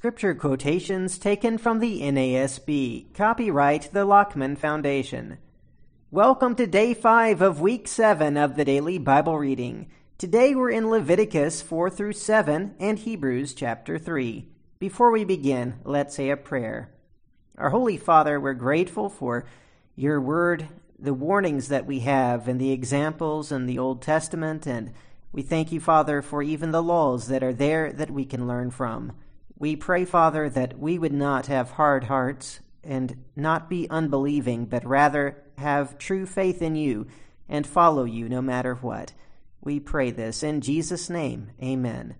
Scripture quotations taken from the NASB. Copyright the Lockman Foundation. Welcome to day 5 of week 7 of the daily Bible reading. Today we're in Leviticus 4 through 7 and Hebrews chapter 3. Before we begin, let's say a prayer. Our Holy Father, we're grateful for your word, the warnings that we have, and the examples in the Old Testament, and we thank you, Father, for even the laws that are there that we can learn from. We pray, Father, that we would not have hard hearts and not be unbelieving, but rather have true faith in you and follow you no matter what. We pray this in Jesus' name. Amen.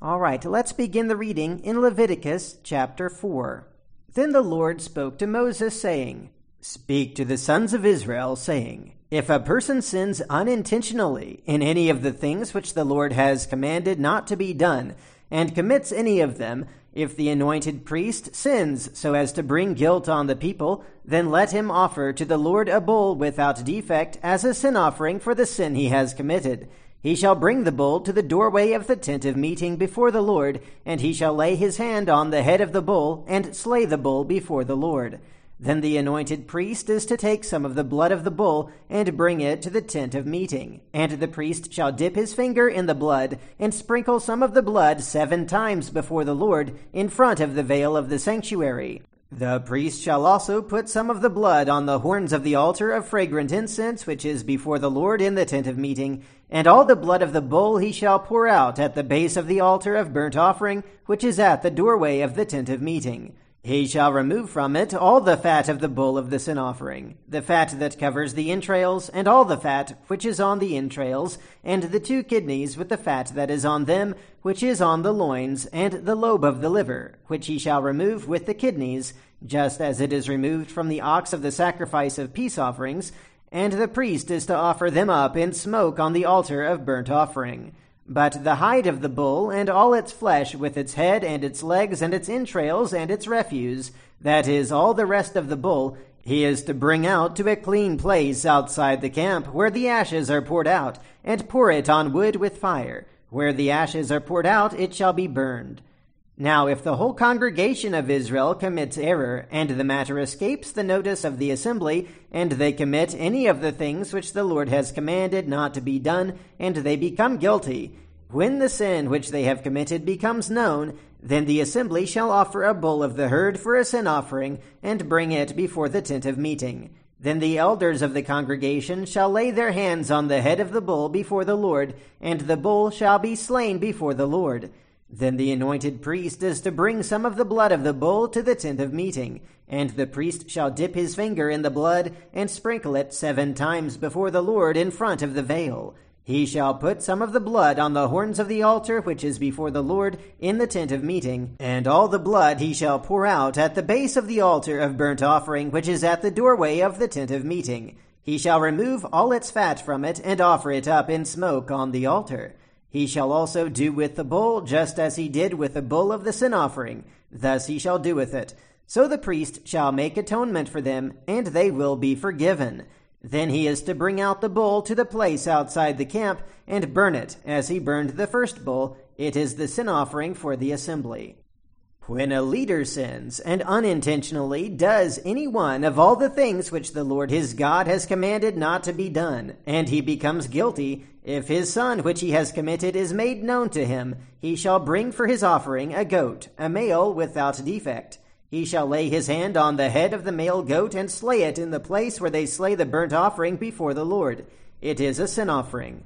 All right, let's begin the reading in Leviticus chapter 4. Then the Lord spoke to Moses, saying, Speak to the sons of Israel, saying, If a person sins unintentionally in any of the things which the Lord has commanded not to be done, and commits any of them, if the anointed priest sins so as to bring guilt on the people, then let him offer to the Lord a bull without defect as a sin offering for the sin he has committed. He shall bring the bull to the doorway of the tent of meeting before the Lord, and he shall lay his hand on the head of the bull, and slay the bull before the Lord. Then the anointed priest is to take some of the blood of the bull and bring it to the tent of meeting. And the priest shall dip his finger in the blood and sprinkle some of the blood seven times before the Lord in front of the veil of the sanctuary. The priest shall also put some of the blood on the horns of the altar of fragrant incense, which is before the Lord in the tent of meeting, and all the blood of the bull he shall pour out at the base of the altar of burnt offering, which is at the doorway of the tent of meeting. He shall remove from it all the fat of the bull of the sin offering, the fat that covers the entrails, and all the fat which is on the entrails, and the two kidneys with the fat that is on them, which is on the loins, and the lobe of the liver, which he shall remove with the kidneys, just as it is removed from the ox of the sacrifice of peace offerings, and the priest is to offer them up in smoke on the altar of burnt offering. But the hide of the bull, and all its flesh, with its head, and its legs, and its entrails, and its refuse, that is, all the rest of the bull, he is to bring out to a clean place outside the camp, where the ashes are poured out, and pour it on wood with fire. Where the ashes are poured out, it shall be burned. Now, if the whole congregation of Israel commits error, and the matter escapes the notice of the assembly, and they commit any of the things which the Lord has commanded not to be done, and they become guilty, when the sin which they have committed becomes known, then the assembly shall offer a bull of the herd for a sin offering, and bring it before the tent of meeting. Then the elders of the congregation shall lay their hands on the head of the bull before the Lord, and the bull shall be slain before the Lord. Then the anointed priest is to bring some of the blood of the bull to the tent of meeting, and the priest shall dip his finger in the blood and sprinkle it seven times before the Lord in front of the veil. He shall put some of the blood on the horns of the altar which is before the Lord in the tent of meeting, and all the blood he shall pour out at the base of the altar of burnt offering which is at the doorway of the tent of meeting. He shall remove all its fat from it and offer it up in smoke on the altar. He shall also do with the bull just as he did with the bull of the sin offering. Thus he shall do with it. So the priest shall make atonement for them, and they will be forgiven. Then he is to bring out the bull to the place outside the camp and burn it, as he burned the first bull. It is the sin offering for the assembly. When a leader sins and unintentionally does any one of all the things which the Lord his God has commanded not to be done, and he becomes guilty, if his son which he has committed is made known to him, he shall bring for his offering a goat, a male without defect. He shall lay his hand on the head of the male goat and slay it in the place where they slay the burnt offering before the Lord. It is a sin offering.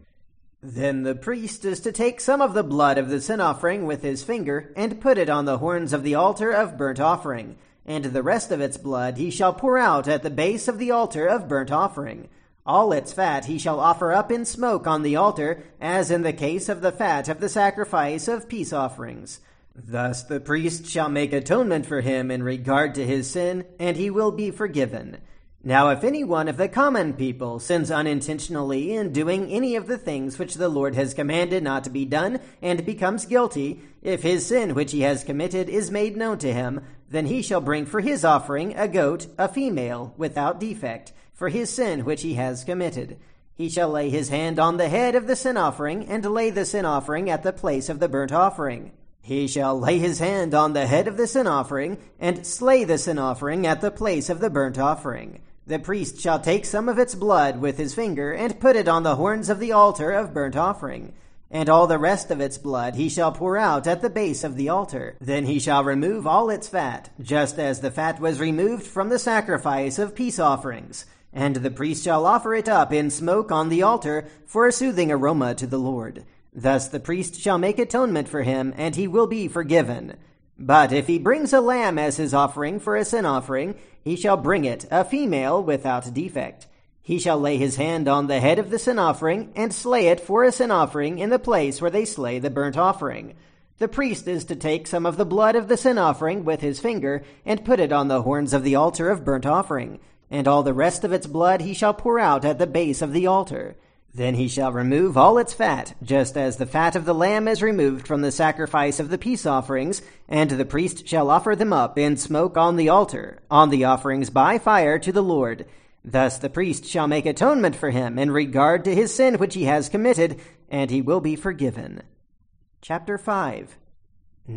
Then the priest is to take some of the blood of the sin offering with his finger and put it on the horns of the altar of burnt offering, and the rest of its blood he shall pour out at the base of the altar of burnt offering. All its fat he shall offer up in smoke on the altar, as in the case of the fat of the sacrifice of peace offerings. Thus the priest shall make atonement for him in regard to his sin, and he will be forgiven. Now, if any one of the common people sins unintentionally in doing any of the things which the Lord has commanded not to be done, and becomes guilty, if his sin which he has committed is made known to him, then he shall bring for his offering a goat, a female, without defect, for his sin which he has committed. He shall lay his hand on the head of the sin offering, and lay the sin offering at the place of the burnt offering. He shall lay his hand on the head of the sin offering, and slay the sin offering at the place of the burnt offering. The priest shall take some of its blood with his finger, and put it on the horns of the altar of burnt offering. And all the rest of its blood he shall pour out at the base of the altar. Then he shall remove all its fat, just as the fat was removed from the sacrifice of peace offerings. And the priest shall offer it up in smoke on the altar for a soothing aroma to the Lord. Thus the priest shall make atonement for him, and he will be forgiven. But if he brings a lamb as his offering for a sin offering, he shall bring it, a female without defect. He shall lay his hand on the head of the sin offering, and slay it for a sin offering in the place where they slay the burnt offering. The priest is to take some of the blood of the sin offering with his finger, and put it on the horns of the altar of burnt offering, and all the rest of its blood he shall pour out at the base of the altar. Then he shall remove all its fat, just as the fat of the lamb is removed from the sacrifice of the peace offerings, and the priest shall offer them up in smoke on the altar, on the offerings by fire to the Lord. Thus the priest shall make atonement for him in regard to his sin which he has committed, and he will be forgiven. Chapter 5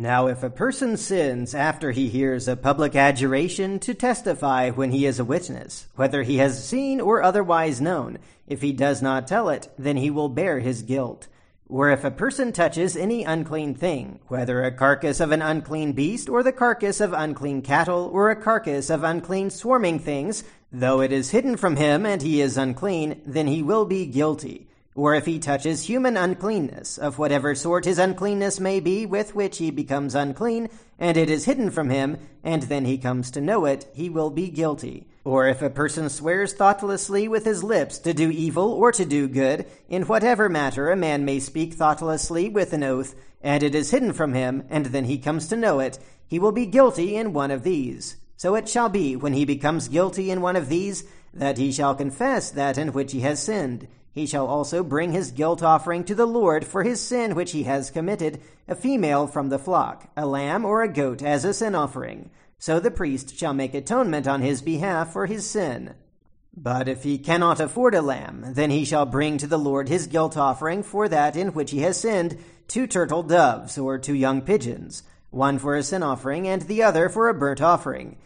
now, if a person sins after he hears a public adjuration to testify when he is a witness, whether he has seen or otherwise known, if he does not tell it, then he will bear his guilt. Or if a person touches any unclean thing, whether a carcass of an unclean beast, or the carcass of unclean cattle, or a carcass of unclean swarming things, though it is hidden from him and he is unclean, then he will be guilty or if he touches human uncleanness, of whatever sort his uncleanness may be, with which he becomes unclean, and it is hidden from him, and then he comes to know it, he will be guilty. Or if a person swears thoughtlessly with his lips to do evil or to do good, in whatever matter a man may speak thoughtlessly with an oath, and it is hidden from him, and then he comes to know it, he will be guilty in one of these. So it shall be, when he becomes guilty in one of these, that he shall confess that in which he has sinned he shall also bring his guilt offering to the Lord for his sin which he has committed, a female from the flock, a lamb or a goat as a sin offering. So the priest shall make atonement on his behalf for his sin. But if he cannot afford a lamb, then he shall bring to the Lord his guilt offering for that in which he has sinned, two turtle doves or two young pigeons, one for a sin offering and the other for a burnt offering.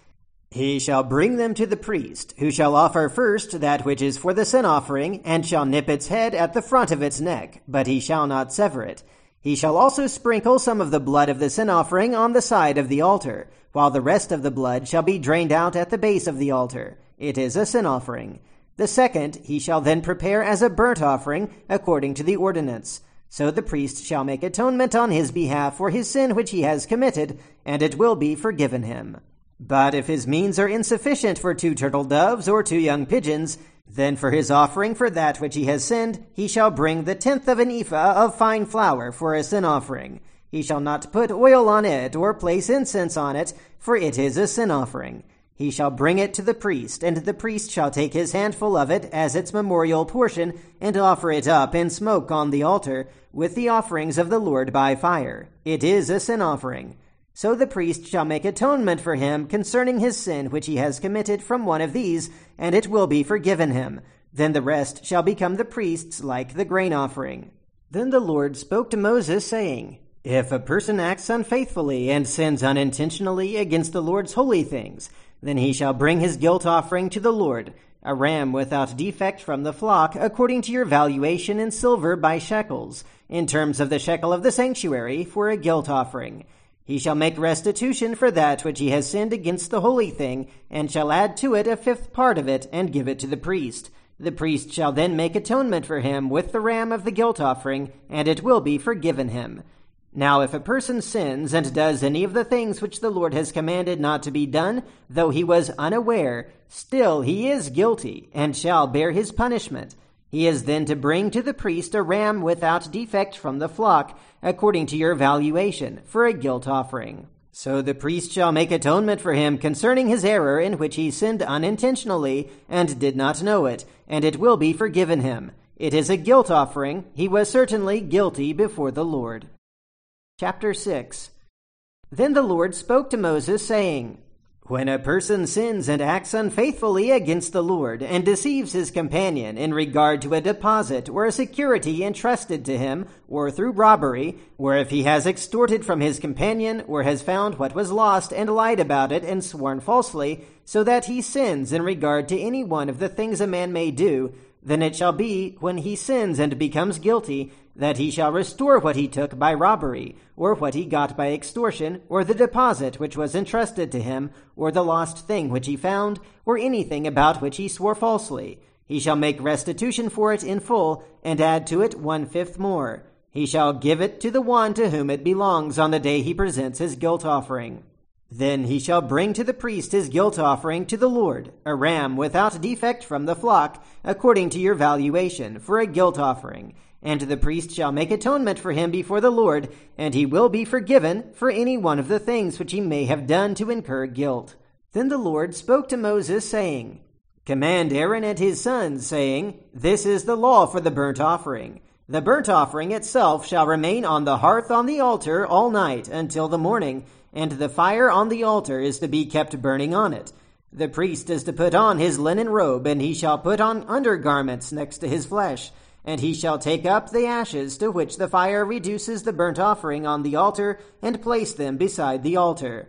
He shall bring them to the priest, who shall offer first that which is for the sin offering, and shall nip its head at the front of its neck, but he shall not sever it. He shall also sprinkle some of the blood of the sin offering on the side of the altar, while the rest of the blood shall be drained out at the base of the altar. It is a sin offering. The second he shall then prepare as a burnt offering, according to the ordinance. So the priest shall make atonement on his behalf for his sin which he has committed, and it will be forgiven him. But if his means are insufficient for two turtle doves or two young pigeons, then for his offering for that which he has sinned, he shall bring the tenth of an ephah of fine flour for a sin offering. He shall not put oil on it or place incense on it, for it is a sin offering. He shall bring it to the priest, and the priest shall take his handful of it as its memorial portion, and offer it up in smoke on the altar, with the offerings of the Lord by fire. It is a sin offering. So the priest shall make atonement for him concerning his sin which he has committed from one of these, and it will be forgiven him. Then the rest shall become the priest's like the grain offering. Then the Lord spoke to Moses, saying, If a person acts unfaithfully and sins unintentionally against the Lord's holy things, then he shall bring his guilt offering to the Lord, a ram without defect from the flock, according to your valuation in silver by shekels, in terms of the shekel of the sanctuary, for a guilt offering. He shall make restitution for that which he has sinned against the holy thing, and shall add to it a fifth part of it, and give it to the priest. The priest shall then make atonement for him with the ram of the guilt offering, and it will be forgiven him. Now, if a person sins and does any of the things which the Lord has commanded not to be done, though he was unaware, still he is guilty, and shall bear his punishment. He is then to bring to the priest a ram without defect from the flock, according to your valuation, for a guilt offering. So the priest shall make atonement for him concerning his error in which he sinned unintentionally and did not know it, and it will be forgiven him. It is a guilt offering. He was certainly guilty before the Lord. Chapter 6 Then the Lord spoke to Moses, saying, When a person sins and acts unfaithfully against the Lord and deceives his companion in regard to a deposit or a security entrusted to him, or through robbery, or if he has extorted from his companion, or has found what was lost and lied about it and sworn falsely, so that he sins in regard to any one of the things a man may do, then it shall be, when he sins and becomes guilty, that he shall restore what he took by robbery, or what he got by extortion, or the deposit which was entrusted to him, or the lost thing which he found, or anything about which he swore falsely. He shall make restitution for it in full, and add to it one fifth more. He shall give it to the one to whom it belongs on the day he presents his guilt offering. Then he shall bring to the priest his guilt offering to the Lord, a ram without defect from the flock, according to your valuation, for a guilt offering. And the priest shall make atonement for him before the Lord, and he will be forgiven for any one of the things which he may have done to incur guilt. Then the Lord spoke to Moses, saying, Command Aaron and his sons, saying, This is the law for the burnt offering. The burnt offering itself shall remain on the hearth on the altar all night until the morning and the fire on the altar is to be kept burning on it. The priest is to put on his linen robe, and he shall put on undergarments next to his flesh, and he shall take up the ashes to which the fire reduces the burnt offering on the altar, and place them beside the altar.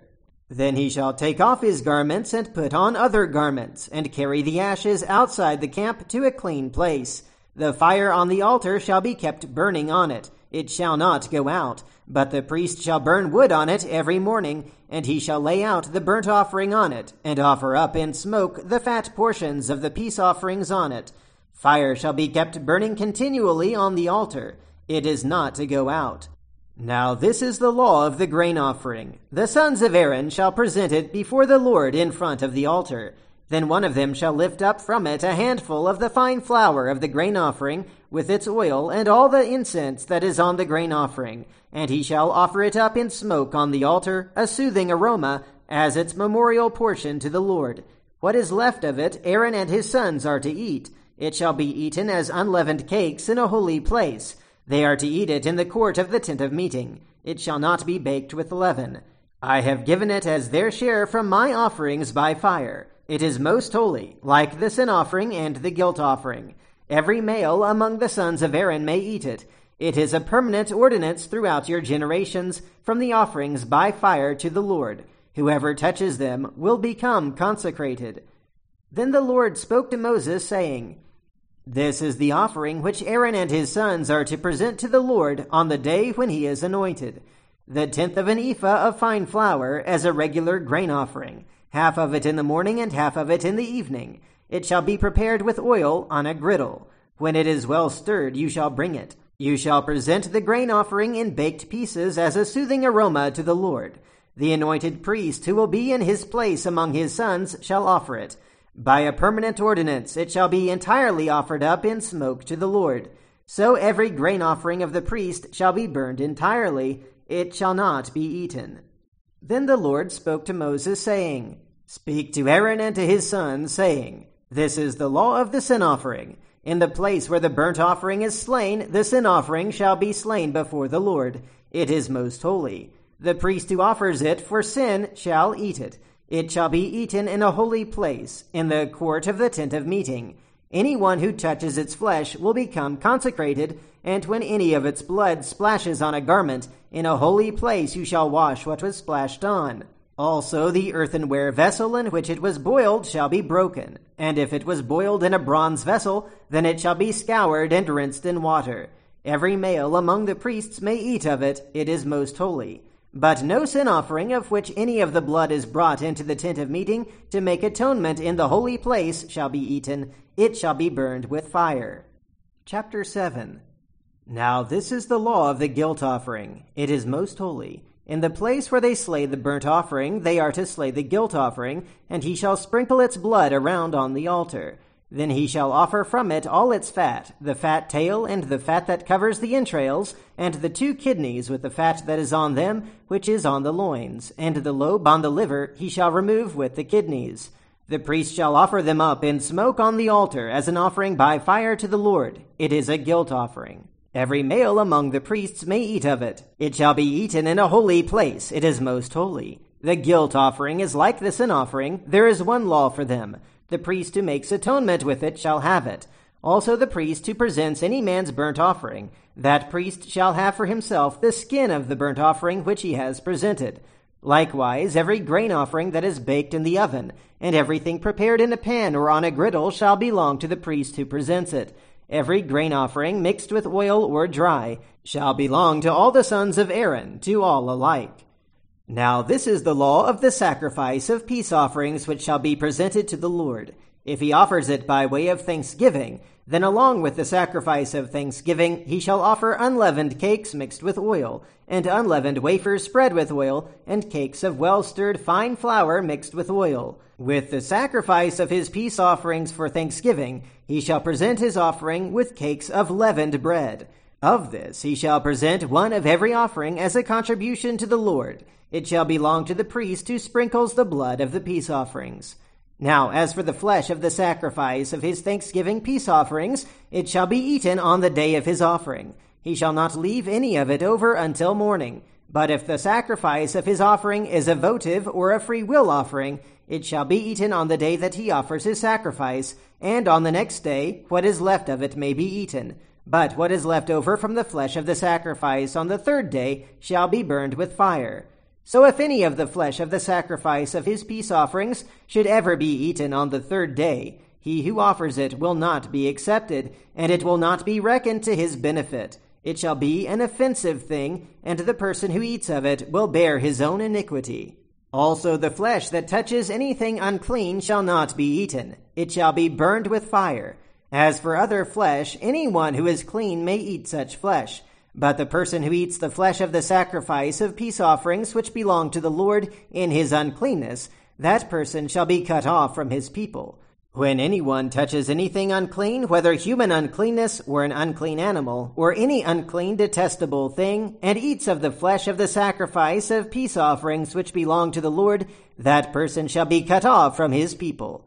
Then he shall take off his garments and put on other garments, and carry the ashes outside the camp to a clean place. The fire on the altar shall be kept burning on it. It shall not go out. But the priest shall burn wood on it every morning, and he shall lay out the burnt offering on it, and offer up in smoke the fat portions of the peace offerings on it. Fire shall be kept burning continually on the altar. It is not to go out. Now this is the law of the grain offering. The sons of Aaron shall present it before the Lord in front of the altar. Then one of them shall lift up from it a handful of the fine flour of the grain offering, with its oil, and all the incense that is on the grain offering, and he shall offer it up in smoke on the altar, a soothing aroma, as its memorial portion to the Lord. What is left of it, Aaron and his sons are to eat. It shall be eaten as unleavened cakes in a holy place. They are to eat it in the court of the tent of meeting. It shall not be baked with leaven. I have given it as their share from my offerings by fire. It is most holy, like the sin offering and the guilt offering. Every male among the sons of Aaron may eat it. It is a permanent ordinance throughout your generations from the offerings by fire to the Lord. Whoever touches them will become consecrated. Then the Lord spoke to Moses, saying, This is the offering which Aaron and his sons are to present to the Lord on the day when he is anointed. The tenth of an ephah of fine flour as a regular grain offering half of it in the morning and half of it in the evening. It shall be prepared with oil on a griddle. When it is well stirred, you shall bring it. You shall present the grain offering in baked pieces as a soothing aroma to the Lord. The anointed priest who will be in his place among his sons shall offer it. By a permanent ordinance it shall be entirely offered up in smoke to the Lord. So every grain offering of the priest shall be burned entirely, it shall not be eaten. Then the Lord spoke to Moses, saying, Speak to Aaron and to his sons, saying, This is the law of the sin offering. In the place where the burnt offering is slain, the sin offering shall be slain before the Lord. It is most holy. The priest who offers it for sin shall eat it. It shall be eaten in a holy place, in the court of the tent of meeting. Anyone who touches its flesh will become consecrated, and when any of its blood splashes on a garment, in a holy place you shall wash what was splashed on. Also the earthenware vessel in which it was boiled shall be broken, and if it was boiled in a bronze vessel, then it shall be scoured and rinsed in water. Every male among the priests may eat of it, it is most holy. But no sin offering of which any of the blood is brought into the tent of meeting to make atonement in the holy place shall be eaten, it shall be burned with fire. Chapter 7 Now this is the law of the guilt offering. It is most holy. In the place where they slay the burnt offering, they are to slay the guilt offering, and he shall sprinkle its blood around on the altar. Then he shall offer from it all its fat, the fat tail, and the fat that covers the entrails, and the two kidneys with the fat that is on them, which is on the loins, and the lobe on the liver he shall remove with the kidneys. The priest shall offer them up in smoke on the altar as an offering by fire to the Lord. It is a guilt offering. Every male among the priests may eat of it. It shall be eaten in a holy place. It is most holy. The guilt offering is like the sin offering. There is one law for them. The priest who makes atonement with it shall have it. Also the priest who presents any man's burnt offering. That priest shall have for himself the skin of the burnt offering which he has presented. Likewise, every grain offering that is baked in the oven, and everything prepared in a pan or on a griddle shall belong to the priest who presents it. Every grain offering mixed with oil or dry shall belong to all the sons of Aaron, to all alike. Now this is the law of the sacrifice of peace offerings which shall be presented to the Lord. If he offers it by way of thanksgiving, then along with the sacrifice of thanksgiving he shall offer unleavened cakes mixed with oil, and unleavened wafers spread with oil, and cakes of well stirred fine flour mixed with oil. With the sacrifice of his peace offerings for thanksgiving, he shall present his offering with cakes of leavened bread. Of this he shall present one of every offering as a contribution to the Lord. It shall belong to the priest who sprinkles the blood of the peace offerings. Now, as for the flesh of the sacrifice of his thanksgiving peace offerings, it shall be eaten on the day of his offering. He shall not leave any of it over until morning. But if the sacrifice of his offering is a votive or a free will offering, it shall be eaten on the day that he offers his sacrifice, and on the next day what is left of it may be eaten. But what is left over from the flesh of the sacrifice on the third day shall be burned with fire. So if any of the flesh of the sacrifice of his peace offerings should ever be eaten on the third day, he who offers it will not be accepted, and it will not be reckoned to his benefit. It shall be an offensive thing, and the person who eats of it will bear his own iniquity. Also the flesh that touches anything unclean shall not be eaten. It shall be burned with fire. As for other flesh, any one who is clean may eat such flesh. But the person who eats the flesh of the sacrifice of peace offerings which belong to the Lord in his uncleanness, that person shall be cut off from his people. When anyone touches anything unclean, whether human uncleanness or an unclean animal, or any unclean detestable thing, and eats of the flesh of the sacrifice of peace offerings which belong to the Lord, that person shall be cut off from his people.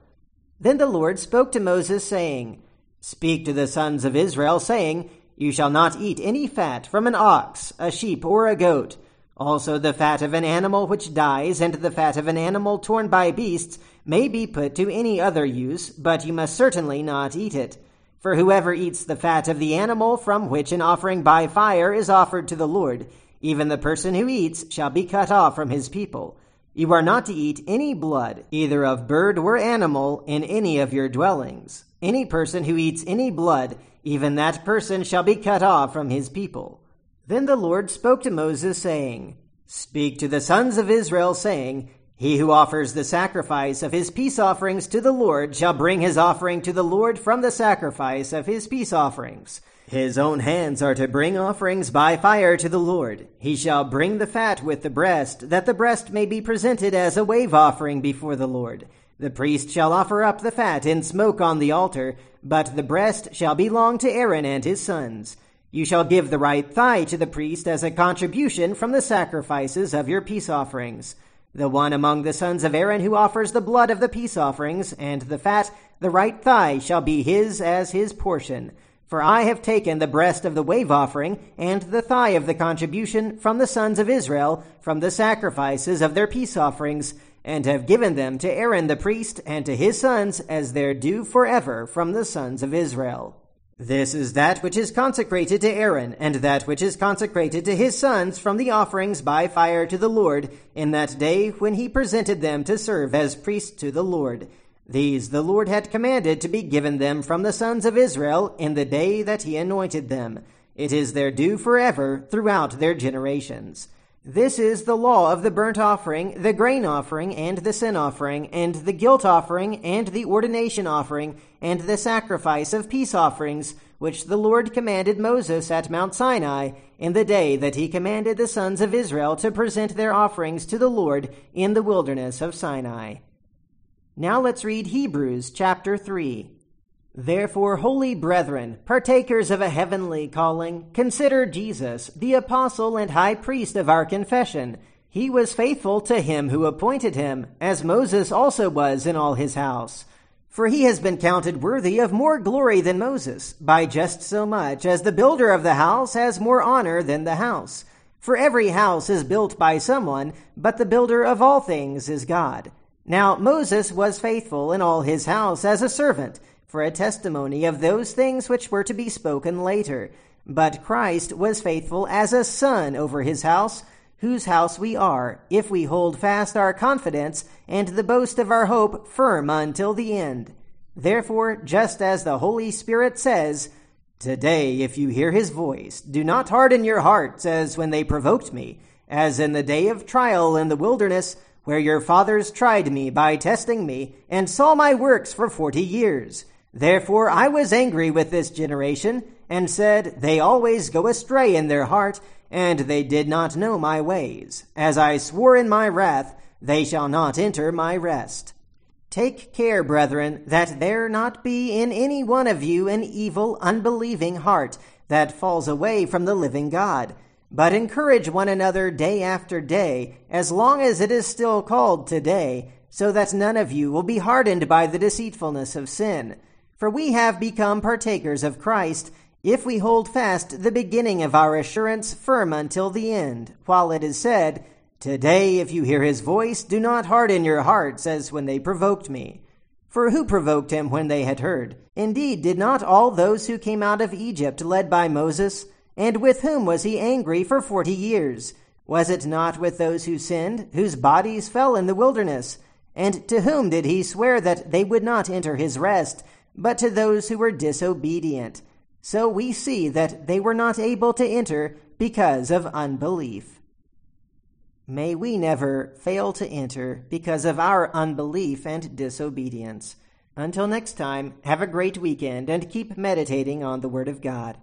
Then the Lord spoke to Moses, saying, Speak to the sons of Israel, saying, you shall not eat any fat from an ox, a sheep, or a goat. Also the fat of an animal which dies, and the fat of an animal torn by beasts, may be put to any other use, but you must certainly not eat it. For whoever eats the fat of the animal from which an offering by fire is offered to the Lord, even the person who eats shall be cut off from his people. You are not to eat any blood, either of bird or animal, in any of your dwellings. Any person who eats any blood even that person shall be cut off from his people. Then the Lord spoke to Moses, saying, Speak to the sons of Israel, saying, He who offers the sacrifice of his peace offerings to the Lord shall bring his offering to the Lord from the sacrifice of his peace offerings. His own hands are to bring offerings by fire to the Lord. He shall bring the fat with the breast, that the breast may be presented as a wave offering before the Lord. The priest shall offer up the fat and smoke on the altar, but the breast shall belong to Aaron and his sons. You shall give the right thigh to the priest as a contribution from the sacrifices of your peace offerings. The one among the sons of Aaron who offers the blood of the peace offerings and the fat, the right thigh shall be his as his portion. For I have taken the breast of the wave offering and the thigh of the contribution from the sons of Israel, from the sacrifices of their peace offerings, and have given them to Aaron the priest and to his sons as their due forever from the sons of Israel. This is that which is consecrated to Aaron, and that which is consecrated to his sons from the offerings by fire to the Lord, in that day when he presented them to serve as priests to the Lord. These the Lord had commanded to be given them from the sons of Israel in the day that he anointed them. It is their due forever throughout their generations. This is the law of the burnt offering, the grain offering, and the sin offering, and the guilt offering, and the ordination offering, and the sacrifice of peace offerings, which the Lord commanded Moses at Mount Sinai in the day that he commanded the sons of Israel to present their offerings to the Lord in the wilderness of Sinai. Now let's read Hebrews chapter 3. Therefore, holy brethren, partakers of a heavenly calling, consider Jesus, the apostle and high priest of our confession. He was faithful to him who appointed him, as Moses also was in all his house. For he has been counted worthy of more glory than Moses, by just so much as the builder of the house has more honor than the house. For every house is built by someone, but the builder of all things is God. Now Moses was faithful in all his house as a servant, for a testimony of those things which were to be spoken later. But Christ was faithful as a son over his house, whose house we are, if we hold fast our confidence and the boast of our hope firm until the end. Therefore, just as the Holy Spirit says, Today, if you hear his voice, do not harden your hearts as when they provoked me, as in the day of trial in the wilderness, where your fathers tried me by testing me, and saw my works for forty years. Therefore I was angry with this generation, and said, They always go astray in their heart, and they did not know my ways. As I swore in my wrath, they shall not enter my rest. Take care, brethren, that there not be in any one of you an evil, unbelieving heart that falls away from the living God. But encourage one another day after day, as long as it is still called today, so that none of you will be hardened by the deceitfulness of sin. For we have become partakers of Christ, if we hold fast the beginning of our assurance firm until the end, while it is said, Today, if you hear his voice, do not harden your hearts as when they provoked me. For who provoked him when they had heard? Indeed, did not all those who came out of Egypt led by Moses? And with whom was he angry for forty years? Was it not with those who sinned, whose bodies fell in the wilderness? And to whom did he swear that they would not enter his rest, but to those who were disobedient? So we see that they were not able to enter because of unbelief. May we never fail to enter because of our unbelief and disobedience. Until next time, have a great weekend and keep meditating on the Word of God.